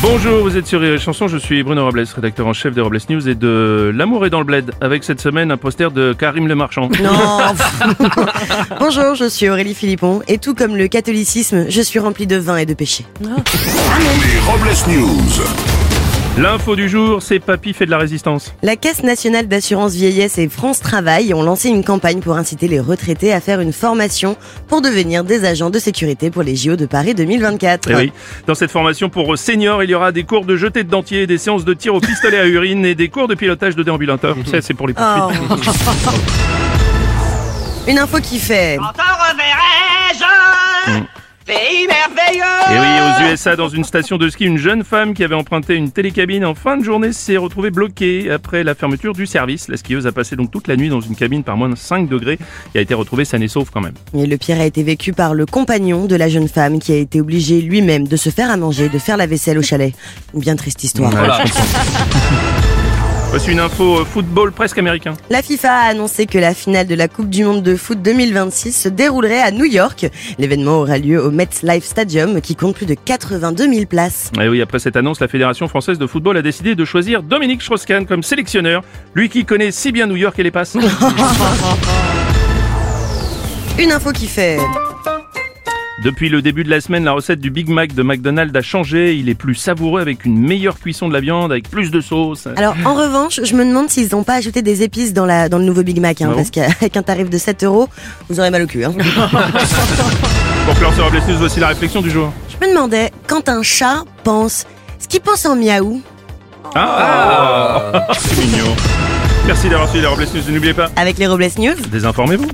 Bonjour, vous êtes sur Rire et Chanson, je suis Bruno Robles, rédacteur en chef des Robles News et de L'amour est dans le bled, avec cette semaine un poster de Karim Le Marchand. Non. Bonjour, je suis Aurélie Philippon et tout comme le catholicisme, je suis remplie de vin et de péché. Les Robles News. L'info du jour, c'est Papy fait de la résistance. La Caisse nationale d'assurance vieillesse et France Travail ont lancé une campagne pour inciter les retraités à faire une formation pour devenir des agents de sécurité pour les JO de Paris 2024. Eh oui, dans cette formation pour seniors, il y aura des cours de jeté de dentier, des séances de tir au pistolet à urine et des cours de pilotage de déambulateur. Ça, c'est pour les poursuites. Oh. Une info qui fait. Quand reverrai-je Pays merveilleux Et oui, aux USA, dans une station de ski, une jeune femme qui avait emprunté une télécabine en fin de journée s'est retrouvée bloquée après la fermeture du service. La skieuse a passé donc toute la nuit dans une cabine par moins de 5 degrés et a été retrouvée saine et sauve quand même. Et le pire a été vécu par le compagnon de la jeune femme qui a été obligé lui-même de se faire à manger, de faire la vaisselle au chalet. Une bien triste histoire. Comprends. Voici une info euh, football presque américain. La FIFA a annoncé que la finale de la Coupe du Monde de foot 2026 se déroulerait à New York. L'événement aura lieu au MetLife Stadium qui compte plus de 82 000 places. Et oui, après cette annonce, la Fédération française de football a décidé de choisir Dominique Strauss-Kahn comme sélectionneur, lui qui connaît si bien New York et les passes. Une info qui fait. Depuis le début de la semaine, la recette du Big Mac de McDonald's a changé. Il est plus savoureux avec une meilleure cuisson de la viande, avec plus de sauce. Alors en revanche, je me demande s'ils n'ont pas ajouté des épices dans, la, dans le nouveau Big Mac, hein, Ah parce qu'avec un tarif de 7 euros, vous aurez mal au cul. hein. Pour clore ce Robles News, voici la réflexion du jour. je me demandais, quand un chat pense, ce qu'il pense en miaou, Ah, C'est mignon. Merci d'avoir suivi les Robles News. N'oubliez pas, avec les Robles News, désinformez-vous.